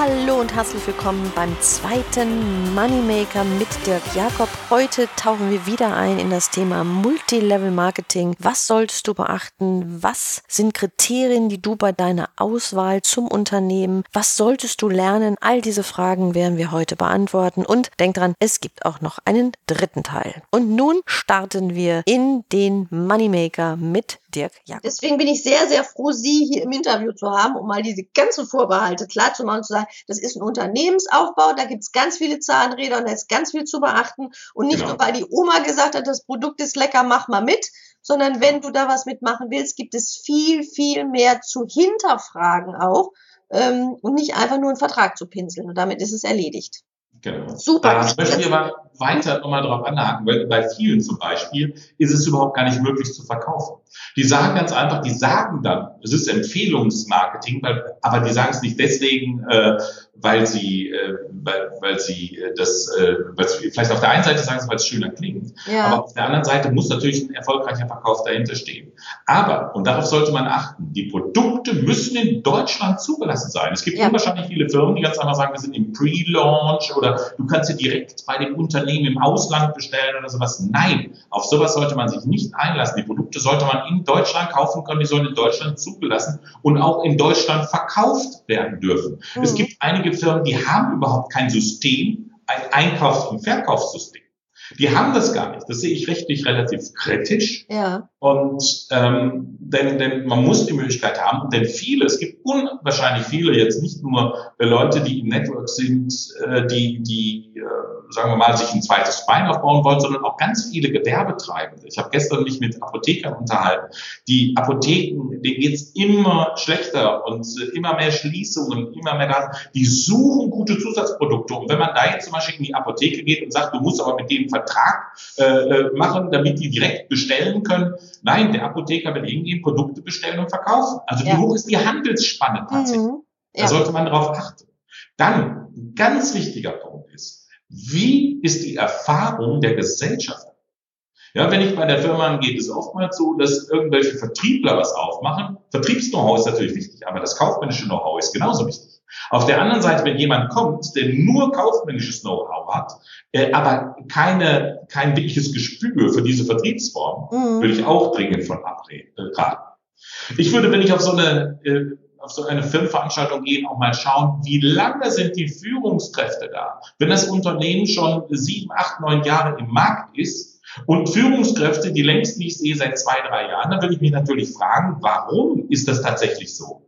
Hallo und herzlich willkommen beim zweiten Moneymaker mit Dirk Jakob. Heute tauchen wir wieder ein in das Thema Multilevel Marketing. Was solltest du beachten? Was sind Kriterien, die du bei deiner Auswahl zum Unternehmen? Was solltest du lernen? All diese Fragen werden wir heute beantworten. Und denk dran, es gibt auch noch einen dritten Teil. Und nun starten wir in den Moneymaker mit Dirk Jakob. Deswegen bin ich sehr, sehr froh, Sie hier im Interview zu haben, um mal diese ganzen Vorbehalte klar zu machen und zu sagen, das ist ein Unternehmensaufbau, da gibt es ganz viele Zahnräder und da ist ganz viel zu beachten. Und nicht genau. nur, weil die Oma gesagt hat, das Produkt ist lecker, mach mal mit, sondern wenn du da was mitmachen willst, gibt es viel, viel mehr zu hinterfragen auch ähm, und nicht einfach nur einen Vertrag zu pinseln. Und damit ist es erledigt. Genau. Super. Da möchte ich aber weiter nochmal drauf anhaken, weil bei vielen zum Beispiel ist es überhaupt gar nicht möglich zu verkaufen. Die sagen ganz einfach, die sagen dann, es ist Empfehlungsmarketing, weil, aber die sagen es nicht deswegen, äh, weil sie, äh, weil, weil sie äh, das, äh, weil sie, vielleicht auf der einen Seite sagen sie, weil es schöner klingt, ja. aber auf der anderen Seite muss natürlich ein erfolgreicher Verkauf dahinter stehen. Aber, und darauf sollte man achten, die Produkte müssen in Deutschland zugelassen sein. Es gibt ja. unwahrscheinlich viele Firmen, die ganz einfach sagen, wir sind im Pre-Launch oder du kannst sie direkt bei dem Unternehmen im Ausland bestellen oder sowas. Nein, auf sowas sollte man sich nicht einlassen. Die Produkte sollte man in Deutschland kaufen können, die sollen in Deutschland zugelassen und auch in Deutschland verkauft werden dürfen. Mhm. Es gibt einige Firmen, die haben überhaupt kein System, ein Einkaufs- und Verkaufssystem. Die haben das gar nicht. Das sehe ich rechtlich relativ kritisch. Ja. Und ähm, denn, denn man muss die Möglichkeit haben, denn viele, es gibt unwahrscheinlich viele, jetzt nicht nur Leute, die im Network sind, äh, die, die äh, sagen wir mal, sich ein zweites Bein aufbauen wollen, sondern auch ganz viele Gewerbetreibende. Ich habe gestern mich mit Apothekern unterhalten. Die Apotheken, denen geht's immer schlechter und äh, immer mehr Schließungen, immer mehr Daten. Die suchen gute Zusatzprodukte. Und wenn man da jetzt zum Beispiel in die Apotheke geht und sagt, du musst aber mit denen Vertrag äh, äh, machen, damit die direkt bestellen können. Nein, der Apotheker will hingehen, Produkte bestellen und verkaufen. Also ja. wie hoch ist die Handelsspanne tatsächlich? Mhm. Ja. Da sollte man darauf achten. Dann, ein ganz wichtiger Punkt ist, wie ist die Erfahrung der Gesellschaft? Ja, wenn ich bei der Firma geht es oftmals so, dass irgendwelche Vertriebler was aufmachen. Vertriebs-Know-how ist natürlich wichtig, aber das kaufmännische Know-how ist genauso wichtig. Auf der anderen Seite, wenn jemand kommt, der nur kaufmännisches Know-how hat, äh, aber keine, kein wirkliches Gespür für diese Vertriebsform, mhm. würde ich auch dringend von abraten. Ich würde, wenn ich auf so eine äh, auf so eine Firmenveranstaltung gehen, auch mal schauen, wie lange sind die Führungskräfte da? Wenn das Unternehmen schon sieben, acht, neun Jahre im Markt ist und Führungskräfte, die längst nicht sehe, seit zwei, drei Jahren, dann würde ich mich natürlich fragen, warum ist das tatsächlich so?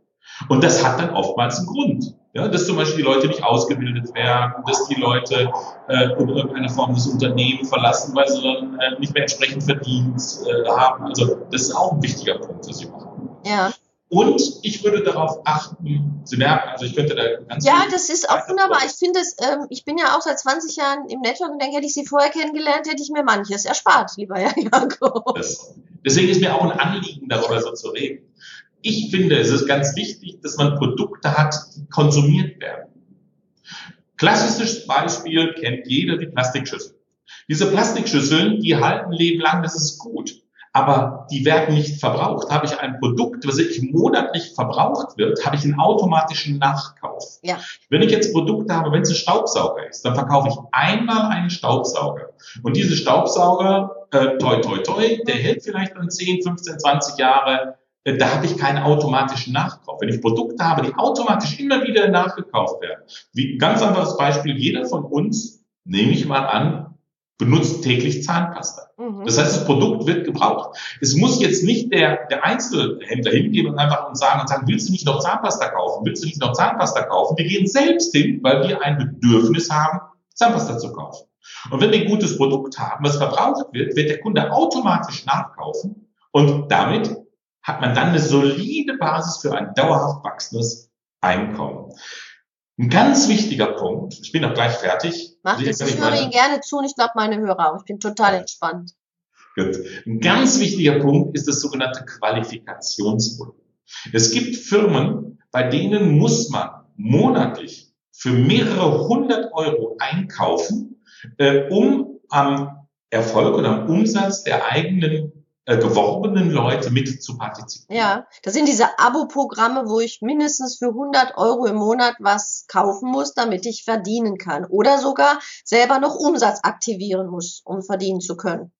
Und das hat dann oftmals einen Grund. Ja, dass zum Beispiel die Leute nicht ausgebildet werden, dass die Leute äh, in irgendeiner Form das Unternehmen verlassen, weil sie dann äh, nicht mehr entsprechend verdient äh, haben. Also das ist auch ein wichtiger Punkt, was sie machen. Ja. Und ich würde darauf achten, Sie merken, also ich könnte da ganz Ja, das ist auch wunderbar. Ich finde es, ähm, ich bin ja auch seit 20 Jahren im Network und denke, hätte ich Sie vorher kennengelernt, hätte ich mir manches erspart, lieber Herr Jakob. Das, deswegen ist mir auch ein Anliegen, darüber so zu reden. Ich finde, es ist ganz wichtig, dass man Produkte hat, die konsumiert werden. Klassisches Beispiel kennt jeder die Plastikschüssel. Diese Plastikschüsseln, die halten Leben lang, das ist gut aber die werden nicht verbraucht. Habe ich ein Produkt, was ich monatlich verbraucht wird, habe ich einen automatischen Nachkauf. Ja. Wenn ich jetzt Produkte habe, wenn es ein Staubsauger ist, dann verkaufe ich einmal einen Staubsauger. Und diese Staubsauger, äh, toi, toi, toi, der hält vielleicht dann 10, 15, 20 Jahre. Äh, da habe ich keinen automatischen Nachkauf. Wenn ich Produkte habe, die automatisch immer wieder nachgekauft werden, wie ganz anderes Beispiel, jeder von uns, nehme ich mal an, benutzt täglich Zahnpasta. Mhm. Das heißt, das Produkt wird gebraucht. Es muss jetzt nicht der, der Einzelhändler hingehen und einfach und sagen und sagen, willst du nicht noch Zahnpasta kaufen? Willst du nicht noch Zahnpasta kaufen? Wir gehen selbst hin, weil wir ein Bedürfnis haben, Zahnpasta zu kaufen. Und wenn wir ein gutes Produkt haben, was verbraucht wird, wird der Kunde automatisch nachkaufen und damit hat man dann eine solide Basis für ein dauerhaft wachsendes Einkommen. Ein ganz wichtiger Punkt, ich bin auch gleich fertig. Mach das, ich höre Ihnen gerne zu und ich glaube meine Hörer auch. Ich bin total entspannt. Gut. Ein ganz wichtiger Punkt ist das sogenannte Qualifikationsvolumen. Es gibt Firmen, bei denen muss man monatlich für mehrere hundert Euro einkaufen, äh, um am Erfolg oder am Umsatz der eigenen äh, geworbenen Leute mit zu partizipieren. Ja, das sind diese Abo-Programme, wo ich mindestens für 100 Euro im Monat was kaufen muss, damit ich verdienen kann. Oder sogar selber noch Umsatz aktivieren muss, um verdienen zu können.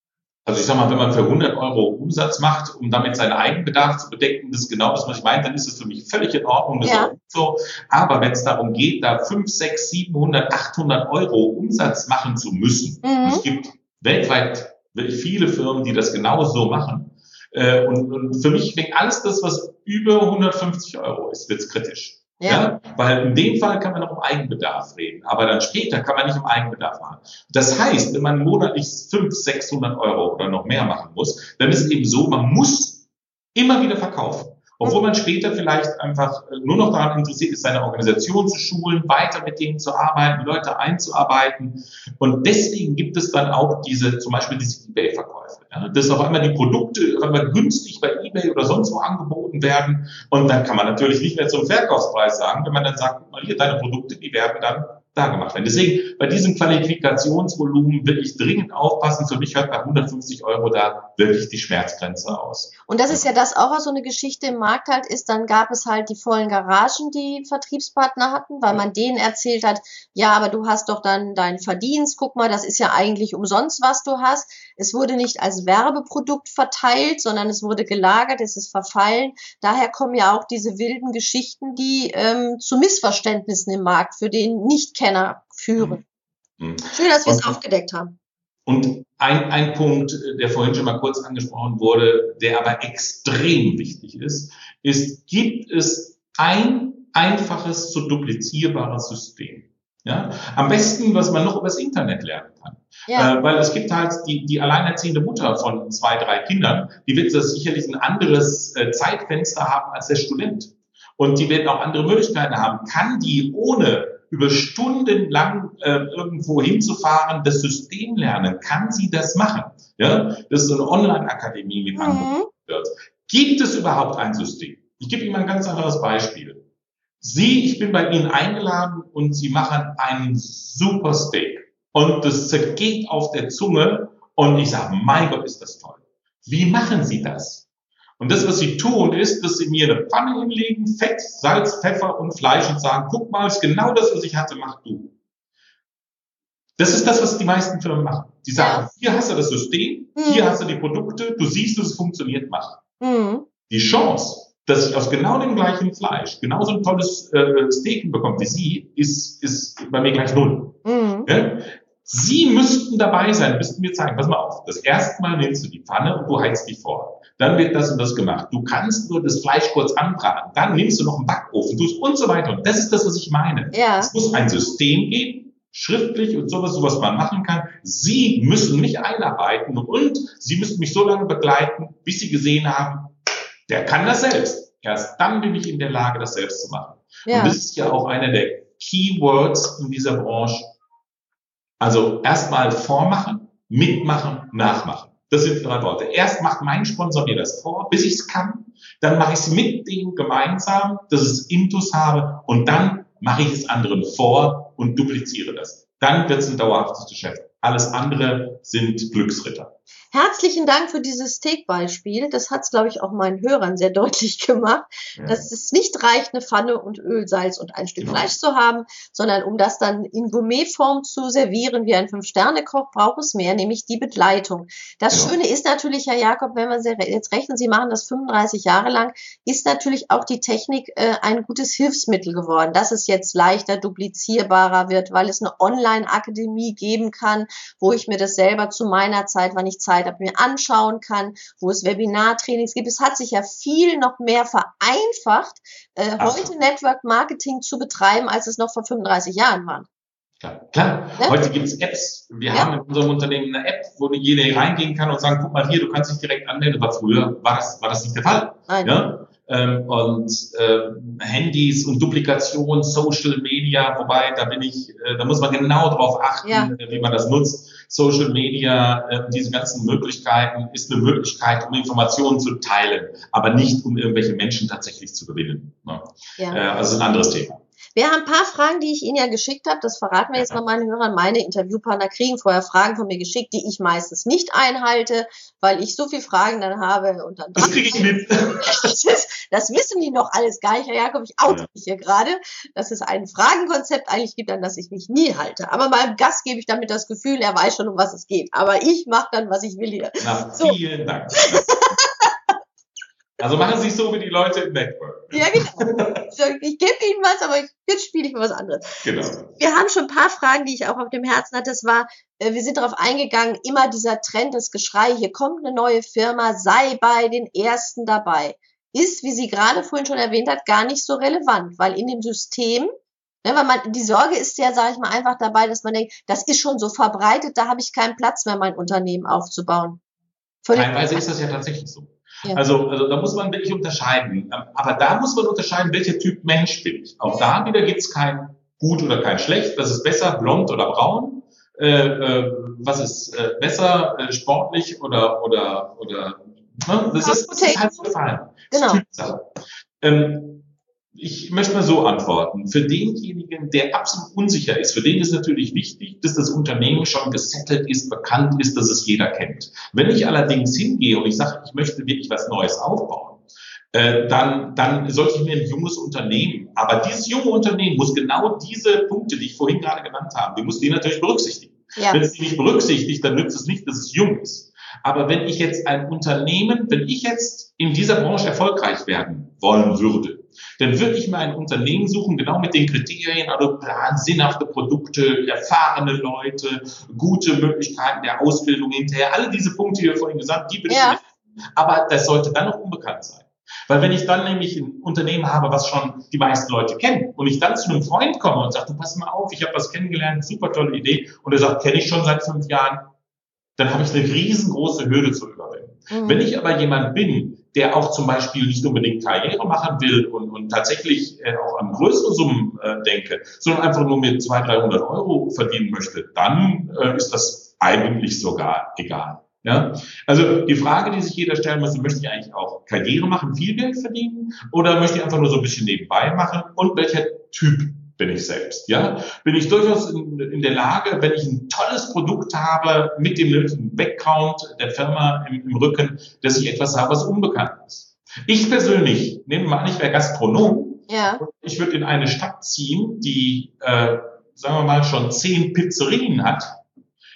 Also ich sag mal, wenn man für 100 Euro Umsatz macht, um damit seinen Eigenbedarf zu bedecken, das ist genau das, was ich meine, dann ist es für mich völlig in Ordnung. Das ja. so. Aber wenn es darum geht, da 5, 6, 700, 800 Euro Umsatz machen zu müssen, mhm. es gibt weltweit wirklich viele Firmen, die das genau so machen. Äh, und, und für mich fängt alles das, was über 150 Euro ist, wird's kritisch. Ja. ja. Weil in dem Fall kann man noch um Eigenbedarf reden, aber dann später kann man nicht um Eigenbedarf machen. Das heißt, wenn man monatlich 500, 600 Euro oder noch mehr machen muss, dann ist es eben so, man muss immer wieder verkaufen. Obwohl man später vielleicht einfach äh, nur noch daran interessiert ist, seine Organisation zu schulen, weiter mit denen zu arbeiten, Leute einzuarbeiten. Und deswegen gibt es dann auch diese, zum Beispiel diese Ebay-Verkäufe. Ja, dass auf einmal die Produkte einmal günstig bei Ebay oder sonst wo angeboten werden. Und dann kann man natürlich nicht mehr zum Verkaufspreis sagen, wenn man dann sagt, mal hier, deine Produkte, die werden dann da gemacht werden. Deswegen bei diesem Qualifikationsvolumen wirklich dringend aufpassen. Für mich hört bei 150 Euro da wirklich die Schmerzgrenze aus. Und das ist ja das auch so eine Geschichte im Markt halt ist. Dann gab es halt die vollen Garagen, die Vertriebspartner hatten, weil man denen erzählt hat, ja, aber du hast doch dann deinen Verdienst. Guck mal, das ist ja eigentlich umsonst, was du hast. Es wurde nicht als Werbeprodukt verteilt, sondern es wurde gelagert, es ist verfallen. Daher kommen ja auch diese wilden Geschichten, die ähm, zu Missverständnissen im Markt für den Nichtkenner führen. Mhm. mhm. Schön, dass wir es aufgedeckt haben. Und ein, ein Punkt, der vorhin schon mal kurz angesprochen wurde, der aber extrem wichtig ist, ist, gibt es ein einfaches zu duplizierbares System? Ja? Am besten, was man noch übers Internet lernen kann. Ja. Äh, weil es gibt halt die, die alleinerziehende Mutter von zwei, drei Kindern, die wird das sicherlich ein anderes äh, Zeitfenster haben als der Student. Und die werden auch andere Möglichkeiten haben. Kann die ohne über Stunden lang äh, irgendwo hinzufahren, das System lernen? Kann sie das machen? Ja, das ist eine Online-Akademie, wie man mhm. wird. Gibt es überhaupt ein System? Ich gebe Ihnen mal ein ganz anderes Beispiel. Sie, ich bin bei Ihnen eingeladen und Sie machen einen super Steak und das zergeht auf der Zunge und ich sage, mein Gott, ist das toll. Wie machen Sie das? Und das, was Sie tun, ist, dass Sie mir eine Pfanne hinlegen, Fett, Salz, Pfeffer und Fleisch und sagen, guck mal, ist genau das, was ich hatte, mach du. Das ist das, was die meisten Firmen machen. Die sagen, hier hast du das System, mhm. hier hast du die Produkte, du siehst, dass es funktioniert, mach. Mhm. Die Chance, dass ich aus genau dem gleichen Fleisch genauso ein tolles äh, Steak bekomme wie Sie, ist, ist bei mir gleich null. Mhm. Ja? Sie müssten dabei sein, müssten mir zeigen, pass mal auf, das erste Mal nimmst du die Pfanne und du heizt die vor. Dann wird das und das gemacht. Du kannst nur das Fleisch kurz anbraten. Dann nimmst du noch einen Backofen, tust und so weiter. Und das ist das, was ich meine. Ja. Es muss ein System geben, schriftlich und sowas, sowas man machen kann. Sie müssen mich einarbeiten und Sie müssen mich so lange begleiten, bis Sie gesehen haben, der kann das selbst. Erst dann bin ich in der Lage, das selbst zu machen. Ja. Und das ist ja auch einer der Keywords in dieser Branche also erstmal vormachen, mitmachen, nachmachen. Das sind drei Worte. Erst macht mein Sponsor mir das vor, bis ich es kann. Dann mache ich es mit dem gemeinsam, dass ich es Intus habe. Und dann mache ich es anderen vor und dupliziere das. Dann wird es ein dauerhaftes Geschäft. Alles andere sind Glücksritter. Herzlichen Dank für dieses Steak-Beispiel. Das hat es, glaube ich, auch meinen Hörern sehr deutlich gemacht, ja. dass es nicht reicht, eine Pfanne und Öl, Salz und ein Stück genau. Fleisch zu haben, sondern um das dann in Gourmetform zu servieren wie ein Fünf-Sterne-Koch, braucht es mehr, nämlich die Begleitung. Das genau. Schöne ist natürlich, Herr Jakob, wenn man jetzt rechnen, Sie machen das 35 Jahre lang, ist natürlich auch die Technik äh, ein gutes Hilfsmittel geworden, dass es jetzt leichter duplizierbarer wird, weil es eine Online-Akademie geben kann, wo ich mir das selber zu meiner Zeit, wann ich Zeit Zeit habe, mir anschauen kann, wo es Webinartrainings gibt. Es hat sich ja viel noch mehr vereinfacht, äh, heute Network Marketing zu betreiben, als es noch vor 35 Jahren war. Klar, klar. Ja? Heute gibt es Apps. Wir ja. haben in unserem Unternehmen eine App, wo jeder reingehen kann und sagen, guck mal hier, du kannst dich direkt anmelden. Aber früher war das, war das nicht der Fall. Nein. Ja? Ähm, und äh, Handys und Duplikation, Social Media, wobei da bin ich, äh, da muss man genau drauf achten, ja. Äh, wie man das nutzt. Social Media, äh, diese ganzen Möglichkeiten ist eine Möglichkeit, um Informationen zu teilen, aber nicht um irgendwelche Menschen tatsächlich zu gewinnen. Ne? Ja. Äh, also ein anderes Thema. Wir haben ein paar Fragen, die ich Ihnen ja geschickt habe. Das verraten wir jetzt mal meinen Hörern. Meine Interviewpartner kriegen vorher Fragen von mir geschickt, die ich meistens nicht einhalte, weil ich so viele Fragen dann habe und dann. Das kriege ich mit. Das, wissen die noch alles gar nicht. Herr Jakob, ich oute ja. mich hier gerade, dass es ein Fragenkonzept eigentlich gibt, an das ich mich nie halte. Aber meinem Gast gebe ich damit das Gefühl, er weiß schon, um was es geht. Aber ich mache dann, was ich will hier. Na, so. Vielen Dank. Also machen Sie es so wie die Leute im Network. Ja, genau. Ich gebe Ihnen was, aber jetzt spiele ich mal was anderes. Genau. Wir haben schon ein paar Fragen, die ich auch auf dem Herzen hatte. Das war, äh, wir sind darauf eingegangen, immer dieser Trend, das Geschrei, hier kommt eine neue Firma, sei bei den Ersten dabei. Ist, wie sie gerade vorhin schon erwähnt hat, gar nicht so relevant, weil in dem System Ne, weil man, die Sorge ist ja, sage ich mal, einfach dabei, dass man denkt, das ist schon so verbreitet, da habe ich keinen Platz mehr, mein Unternehmen aufzubauen. Völlig Teilweise ist das ja tatsächlich so. Ja. Also, also da muss man wirklich unterscheiden. Aber da muss man unterscheiden, welcher Typ Mensch bin ich. Auch da wieder gibt es kein gut oder kein schlecht. Was ist besser, blond oder braun? Äh, äh, was ist äh, besser, äh, sportlich oder oder oder ne? das, ist, das ist halt so gefallen. Genau. Ähm, ich möchte mal so antworten. Für denjenigen, der absolut unsicher ist, für den ist natürlich wichtig, dass das Unternehmen schon gesettelt ist, bekannt ist, dass es jeder kennt. Wenn ich allerdings hingehe und ich sage, ich möchte wirklich was Neues aufbauen, äh, dann, dann sollte ich mir ein junges Unternehmen, aber dieses junge Unternehmen muss genau diese Punkte, die ich vorhin gerade genannt habe, die muss die natürlich berücksichtigen. Ja. Wenn es die nicht berücksichtigt, dann nützt es nicht, dass es jung ist. Aber wenn ich jetzt ein Unternehmen, wenn ich jetzt in dieser Branche erfolgreich werden wollen würde, dann würde ich mir ein Unternehmen suchen, genau mit den Kriterien, also Plan, sinnhafte Produkte, erfahrene Leute, gute Möglichkeiten der Ausbildung hinterher, alle diese Punkte, die wir vorhin gesagt die würde ja. ich Aber das sollte dann noch unbekannt sein. Weil wenn ich dann nämlich ein Unternehmen habe, was schon die meisten Leute kennen und ich dann zu einem Freund komme und sage, du pass mal auf, ich habe was kennengelernt, super tolle Idee und er sagt, kenne ich schon seit fünf Jahren, dann habe ich eine riesengroße Hürde zu überwinden. Mhm. Wenn ich aber jemand bin, der auch zum Beispiel nicht unbedingt Karriere machen will und, und tatsächlich äh, auch an größere Summen äh, denke, sondern einfach nur mit 200, 300 Euro verdienen möchte, dann äh, ist das eigentlich sogar egal. Ja, also die Frage, die sich jeder stellen muss, möchte ich eigentlich auch Karriere machen, viel Geld verdienen oder möchte ich einfach nur so ein bisschen nebenbei machen und welcher Typ bin ich selbst. Ja, bin ich durchaus in, in, der Lage, wenn ich ein tolles Produkt habe mit dem nötigen Background der Firma im, im Rücken, dass ich etwas habe, was unbekannt ist. Ich persönlich, nehmen wir mal an, ich wäre Gastronom. Ja. Ich würde in eine Stadt ziehen, die, äh, sagen wir mal, schon zehn Pizzerien hat.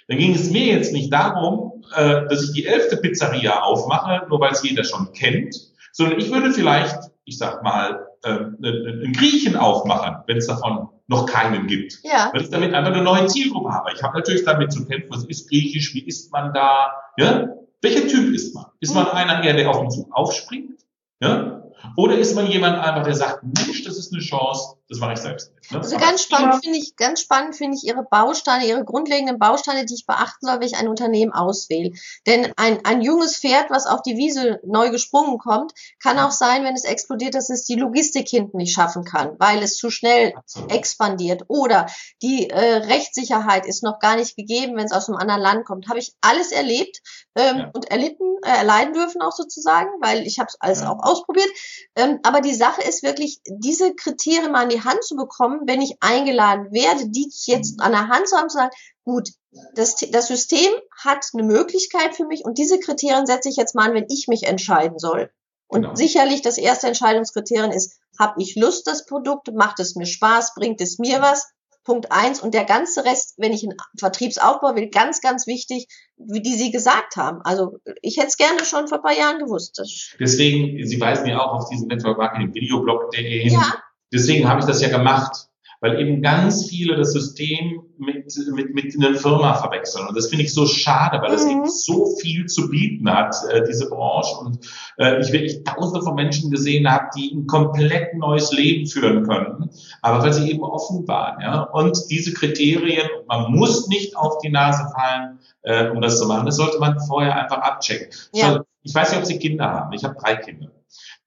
Dann ging es mir jetzt nicht darum, äh, dass ich die elfte Pizzeria aufmache, nur weil es jeder schon kennt, sondern ich würde vielleicht, ich sag mal, äh, einen Griechen aufmachen, wenn es davon noch keinen gibt. Ja. Weil ich damit einfach eine neue Zielgruppe habe. Ich habe natürlich damit zu kämpfen, was ist Griechisch, wie isst man da, ja? Welcher Typ ist man? Ist man mhm. einer eher, der auf den Zug aufspringt? Ja? Oder ist man jemand einfach, der sagt, Mensch, das ist eine Chance, das mache ich selbst nicht. Ne? Also ganz spannend finde ich, ganz spannend finde ich Ihre Bausteine, Ihre grundlegenden Bausteine, die ich beachten soll, wenn ich ein Unternehmen auswähle. Denn ein, ein junges Pferd, was auf die Wiese neu gesprungen kommt, kann auch sein, wenn es explodiert, dass es die Logistik hinten nicht schaffen kann, weil es zu schnell Absolut. expandiert. Oder die äh, Rechtssicherheit ist noch gar nicht gegeben, wenn es aus einem anderen Land kommt. Habe ich alles erlebt ähm, ja. und erlitten, äh, erleiden dürfen auch sozusagen, weil ich habe es alles ja. auch ausprobiert. Ähm, aber die Sache ist wirklich, diese Kriterien mal an die Hand zu bekommen, wenn ich eingeladen werde, die jetzt an der Hand zu haben, zu sagen, gut, das, das System hat eine Möglichkeit für mich und diese Kriterien setze ich jetzt mal an, wenn ich mich entscheiden soll. Und genau. sicherlich das erste Entscheidungskriterium ist, habe ich Lust, das Produkt, macht es mir Spaß, bringt es mir was? Punkt eins. Und der ganze Rest, wenn ich einen Vertriebsaufbau will, ganz, ganz wichtig, wie die Sie gesagt haben. Also ich hätte es gerne schon vor ein paar Jahren gewusst. Deswegen, Sie weisen ja auch auf diesen Network Marketing Videoblog.de hin. Ja. Deswegen habe ich das ja gemacht weil eben ganz viele das System mit, mit, mit einer Firma verwechseln. Und das finde ich so schade, weil es mhm. eben so viel zu bieten hat, äh, diese Branche. Und äh, ich wirklich tausende von Menschen gesehen habe, die ein komplett neues Leben führen können, aber weil sie eben offen waren. Ja? Und diese Kriterien, man muss nicht auf die Nase fallen, äh, um das zu machen. Das sollte man vorher einfach abchecken. Ja. Ich weiß nicht, ob Sie Kinder haben. Ich habe drei Kinder.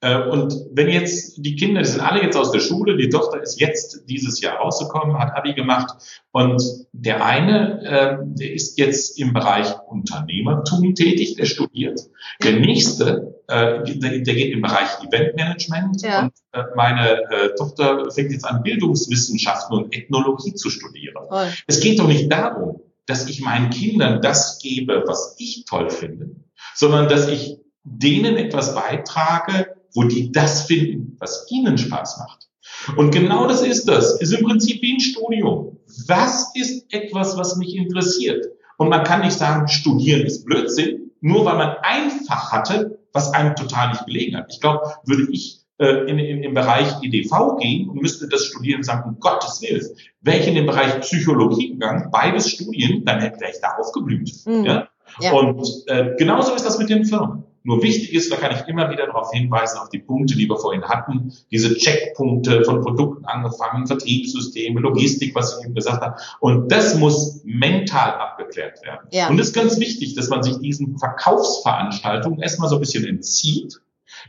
Äh, und wenn jetzt die Kinder, die sind alle jetzt aus der Schule, die Tochter ist jetzt dieses Jahr rausgekommen, hat Abi gemacht und der eine, äh, der ist jetzt im Bereich Unternehmertum tätig, der studiert. Der nächste, äh, der, geht im Bereich Eventmanagement ja. und meine Tochter fängt jetzt an, Bildungswissenschaften und Ethnologie zu studieren. Toll. Es geht doch nicht darum, dass ich meinen Kindern das gebe, was ich toll finde, sondern dass ich denen etwas beitrage, wo die das finden, was ihnen Spaß macht. Und genau das ist das. Ist im Prinzip wie ein Studium. Was ist etwas, was mich interessiert? Und man kann nicht sagen, studieren ist Blödsinn, nur weil man einfach hatte, was einem total nicht gelegen hat. Ich glaube, würde ich äh, in, in, im Bereich EDV gehen und müsste das studieren und sagen, um Gottes Willen, wäre ich in den Bereich Psychologie gegangen, beides Studien, dann hätte ich da aufgeblüht. Mhm. Ja? Ja? Und äh, genauso ist das mit den Firmen. Nur wichtig ist, da kann ich immer wieder darauf hinweisen, auf die Punkte, die wir vorhin hatten, diese Checkpunkte von Produkten angefangen, Vertriebssysteme, Logistik, was ich eben gesagt habe. Und das muss mental abgeklärt werden. Ja. Und es ist ganz wichtig, dass man sich diesen Verkaufsveranstaltungen erstmal so ein bisschen entzieht,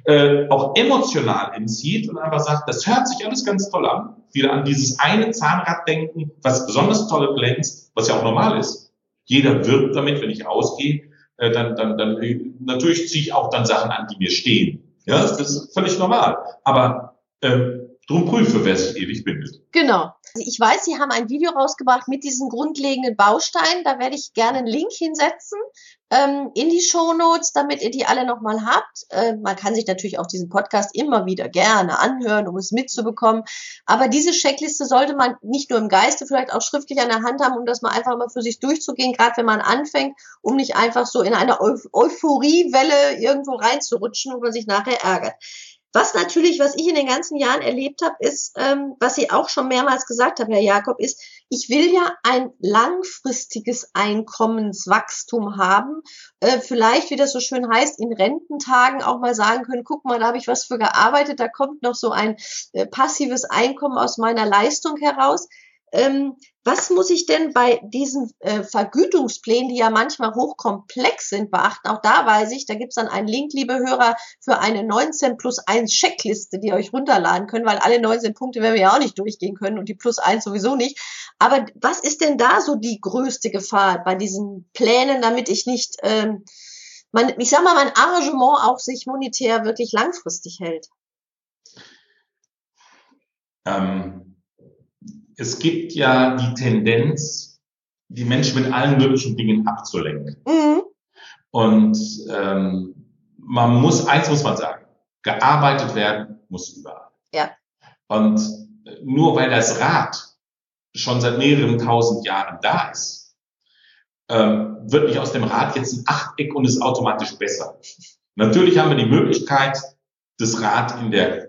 äh, auch emotional entzieht und einfach sagt, das hört sich alles ganz toll an. Wieder an dieses eine Zahnrad denken, was besonders toll glänzt, was ja auch normal ist. Jeder wirbt damit, wenn ich ausgehe äh, dann, dann, dann natürlich ziehe ich auch dann Sachen an, die mir stehen. Ja, das ist völlig normal. Aber ähm, drum prüfe, wer sich ewig bindet. Genau. Ich weiß, Sie haben ein Video rausgebracht mit diesen grundlegenden Bausteinen. Da werde ich gerne einen Link hinsetzen ähm, in die Show Notes, damit ihr die alle nochmal habt. Äh, man kann sich natürlich auch diesen Podcast immer wieder gerne anhören, um es mitzubekommen. Aber diese Checkliste sollte man nicht nur im Geiste, vielleicht auch schriftlich an der Hand haben, um das mal einfach mal für sich durchzugehen, gerade wenn man anfängt, um nicht einfach so in eine Eu Euphoriewelle irgendwo reinzurutschen, wo man sich nachher ärgert. Was natürlich, was ich in den ganzen Jahren erlebt habe, ist, ähm, was Sie auch schon mehrmals gesagt haben, Herr Jakob, ist, ich will ja ein langfristiges Einkommenswachstum haben. Äh, vielleicht, wie das so schön heißt, in Rententagen auch mal sagen können, guck mal, da habe ich was für gearbeitet, da kommt noch so ein äh, passives Einkommen aus meiner Leistung heraus. Ähm, was muss ich denn bei diesen äh, Vergütungsplänen, die ja manchmal hochkomplex sind, beachten? Auch da weiß ich, da gibt's dann einen Link, liebe Hörer, für eine 19 plus 1 Checkliste, die ihr euch runterladen können, weil alle 19 Punkte werden wir ja auch nicht durchgehen können und die plus 1 sowieso nicht. Aber was ist denn da so die größte Gefahr bei diesen Plänen, damit ich nicht, ähm, mein, ich sag mal, mein Arrangement auch sich monetär wirklich langfristig hält? Ähm es gibt ja die Tendenz, die Menschen mit allen möglichen Dingen abzulenken. Mhm. Und ähm, man muss, eins muss man sagen, gearbeitet werden muss überall. Ja. Und nur weil das Rad schon seit mehreren tausend Jahren da ist, ähm, wird nicht aus dem Rad jetzt ein Achteck und ist automatisch besser. Natürlich haben wir die Möglichkeit, das Rad in der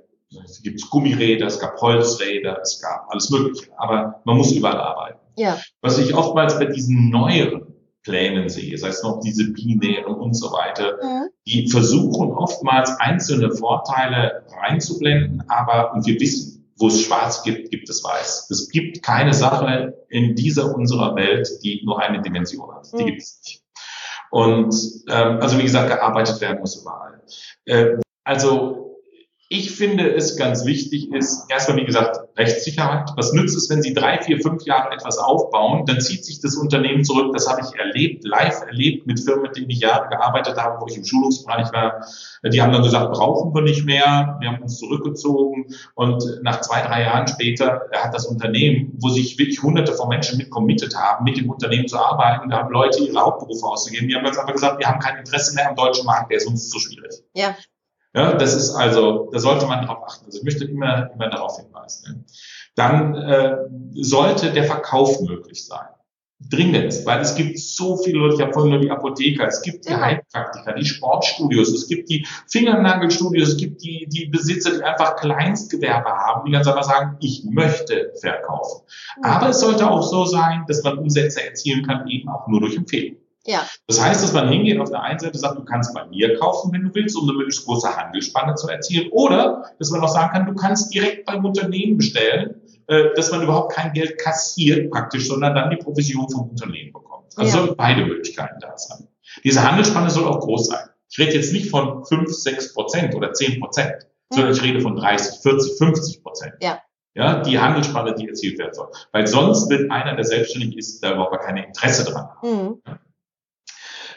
es gibt Gummiräder, es gab Holzräder, es gab alles Mögliche. Aber man muss überall arbeiten. Ja. Was ich oftmals bei diesen neueren Plänen sehe, sei es noch diese binären und so weiter, mhm. die versuchen oftmals einzelne Vorteile reinzublenden, aber, und wir wissen, wo es schwarz gibt, gibt es weiß. Es gibt keine Sache in dieser unserer Welt, die nur eine Dimension hat. Die mhm. gibt es nicht. Und ähm, also wie gesagt, gearbeitet werden muss überall. Äh, also ich finde es ganz wichtig ist, erstmal wie gesagt, Rechtssicherheit. Was nützt es, wenn Sie drei, vier, fünf Jahre etwas aufbauen, dann zieht sich das Unternehmen zurück. Das habe ich erlebt, live erlebt mit Firmen, mit denen ich Jahre gearbeitet habe, wo ich im Schulungsbereich war. Die haben dann gesagt, brauchen wir nicht mehr. Wir haben uns zurückgezogen und nach zwei, drei Jahren später hat das Unternehmen, wo sich wirklich hunderte von Menschen mit committed haben, mit dem Unternehmen zu arbeiten, da haben Leute ihre Hauptberufe ausgegeben. Die haben ganz einfach gesagt, wir haben kein Interesse mehr am deutschen Markt, der ist uns zu schwierig. Ja. Ja, das ist also, da sollte man darauf achten. Also ich möchte immer, immer darauf hinweisen. Dann äh, sollte der Verkauf möglich sein. Dringend, weil es gibt so viele Leute, ich habe vorhin nur die Apotheker, es gibt die Heilpraktiker, die Sportstudios, es gibt die Fingernagelstudios, es gibt die, die Besitzer, die einfach Kleinstgewerbe haben, die ganz einfach sagen, ich möchte verkaufen. Aber es sollte auch so sein, dass man Umsätze erzielen kann, eben auch nur durch Empfehlung. Ja. Das heißt, dass man hingeht auf der einen Seite sagt, du kannst bei mir kaufen, wenn du willst, um eine möglichst große Handelsspanne zu erzielen. Oder, dass man auch sagen kann, du kannst direkt beim Unternehmen bestellen, äh, dass man überhaupt kein Geld kassiert praktisch, sondern dann die Provision vom Unternehmen bekommt. Also ja. sollen beide Möglichkeiten da sein. Diese Handelsspanne soll auch groß sein. Ich rede jetzt nicht von 5, 6 Prozent oder 10 Prozent, mhm. sondern ich rede von 30, 40, 50 Prozent. Ja. Ja, die Handelsspanne, die erzielt werden soll. Weil sonst wird einer, der selbstständig ist, da überhaupt kein Interesse dran haben. Mhm.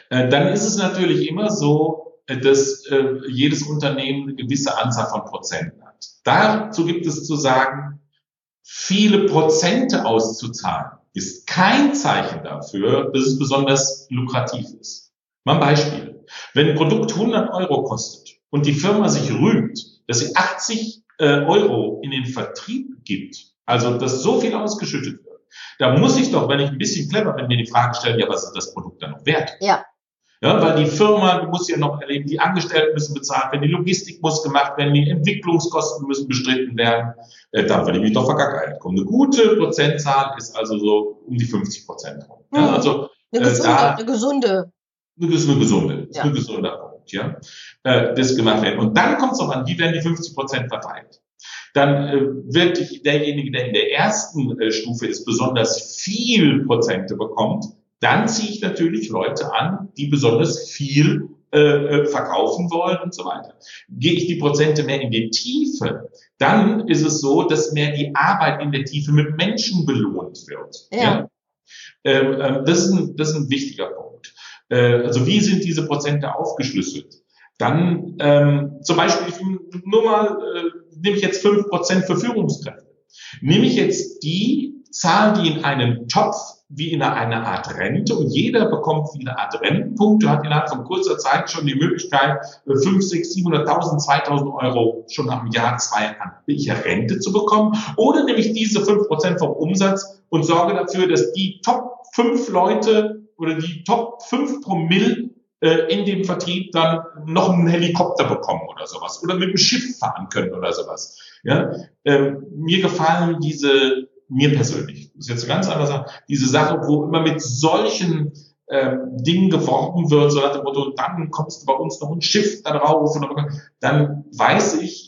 Äh, dann ist es natürlich immer so, äh, dass äh, jedes Unternehmen eine gewisse Anzahl von Prozenten hat. Dazu gibt es zu sagen, viele Prozente auszuzahlen, ist kein Zeichen dafür, dass es besonders lukrativ ist. Mal ein Beispiel. Wenn ein Produkt 100 Euro kostet und die Firma sich rühmt, dass sie 80 Euro in den Vertrieb gibt, also dass so viel ausgeschüttet wird, da muss ich doch, wenn ich ein bisschen clever bin, mir die Frage stellen, ja, was ist das Produkt dann noch wert? Ja. Ja, weil die Firma die muss ja noch erleben, die Angestellten müssen bezahlt werden, die Logistik muss gemacht werden, die Entwicklungskosten müssen bestritten werden. Äh, da würde ich mich doch vergackeilt kommen. Eine gute Prozentzahl ist also so um die 50 Prozent. Ja, mhm. also, eine, äh, gesunde, da, eine gesunde. Eine, ist eine gesunde, ja. ein gesunder Punkt, ja. Äh, das gemacht werden. Und dann kommt es noch an, wie werden die 50 Prozent verteilt? Dann äh, wird derjenige, der in der ersten äh, Stufe ist, besonders viel Prozente bekommt, dann ziehe ich natürlich Leute an, die besonders viel äh, äh, verkaufen wollen und so weiter. Gehe ich die Prozente mehr in die Tiefe, dann ist es so, dass mehr die Arbeit in der Tiefe mit Menschen belohnt wird. Ja. ja? Ähm, ähm, das, ist ein, das ist ein wichtiger Punkt. Äh, also wie sind diese Prozente aufgeschlüsselt? Dann ähm, zum Beispiel, nur mal, äh, nehme ich jetzt fünf Prozent für Führungskräfte. Nehme ich jetzt die Zahlen, die in einen Topf wie in einer Art Rente und jeder bekommt wie eine Art Rentenpunkte, hat innerhalb von kurzer Zeit schon die Möglichkeit, 5, 6, 700.000, 2.000 Euro schon am Jahr zwei an Rente zu bekommen. Oder nehme ich diese 5% vom Umsatz und sorge dafür, dass die Top 5 Leute oder die Top 5 Promille äh, in dem Vertrieb dann noch einen Helikopter bekommen oder sowas oder mit dem Schiff fahren können oder sowas. Ja, ähm, mir gefallen diese mir persönlich, das ist jetzt ganz anders sagen, diese Sache, wo immer mit solchen ähm, Dingen geworben wird, so nach dem Motto, dann kommst du bei uns noch ein Schiff da drauf, und dann weiß ich,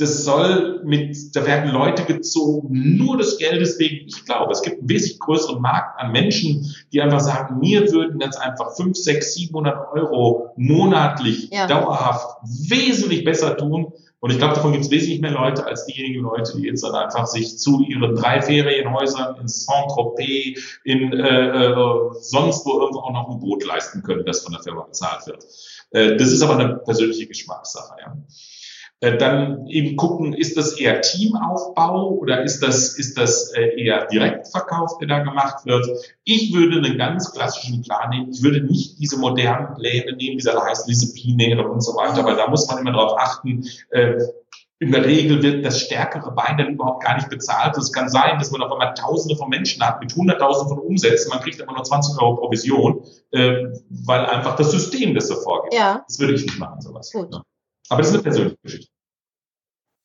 das soll mit, da werden Leute gezogen, nur des Geldes wegen. Ich glaube, es gibt einen wesentlich größeren Markt an Menschen, die einfach sagen, mir würden ganz einfach 5, 6, 700 Euro monatlich ja. dauerhaft wesentlich besser tun, und ich glaube, davon gibt es wesentlich mehr Leute als diejenigen Leute, die jetzt dann einfach sich zu ihren drei Ferienhäusern in Saint-Tropez, in äh, äh, sonst wo irgendwo auch noch ein Boot leisten können, das von der Firma bezahlt wird. Äh, das ist aber eine persönliche Geschmackssache. Ja. Äh, dann eben gucken, ist das eher Teamaufbau oder ist das, ist das äh, eher Direktverkauf, der da gemacht wird? Ich würde einen ganz klassischen Plan nehmen. Ich würde nicht diese modernen Pläne nehmen, wie da heißen, diese Binäre und so weiter, weil da muss man immer darauf achten, äh, in der Regel wird das stärkere Bein dann überhaupt gar nicht bezahlt. Es kann sein, dass man auf einmal Tausende von Menschen hat mit Hunderttausenden von Umsätzen. Man kriegt immer nur 20 Euro Provision, äh, weil einfach das System das so vorgibt. Ja. Das würde ich nicht machen, sowas. Gut. Ja. Aber das ist eine persönliche Geschichte.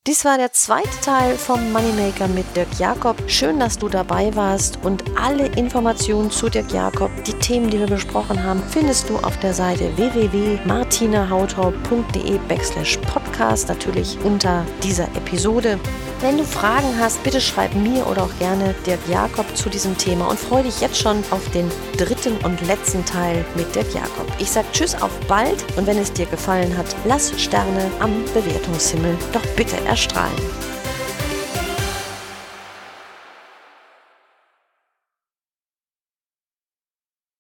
Dies war der zweite Teil vom Moneymaker mit Dirk Jakob. Schön, dass du dabei warst und alle Informationen zu Dirk Jakob, die Themen, die wir besprochen haben, findest du auf der Seite www.martinahautau.de backslash podcast, natürlich unter dieser Episode. Wenn du Fragen hast, bitte schreib mir oder auch gerne Dirk Jakob zu diesem Thema und freue dich jetzt schon auf den dritten und letzten Teil mit Dirk Jakob. Ich sage Tschüss, auf bald und wenn es dir gefallen hat, lass Sterne am Bewertungshimmel doch bitte erstrahlen.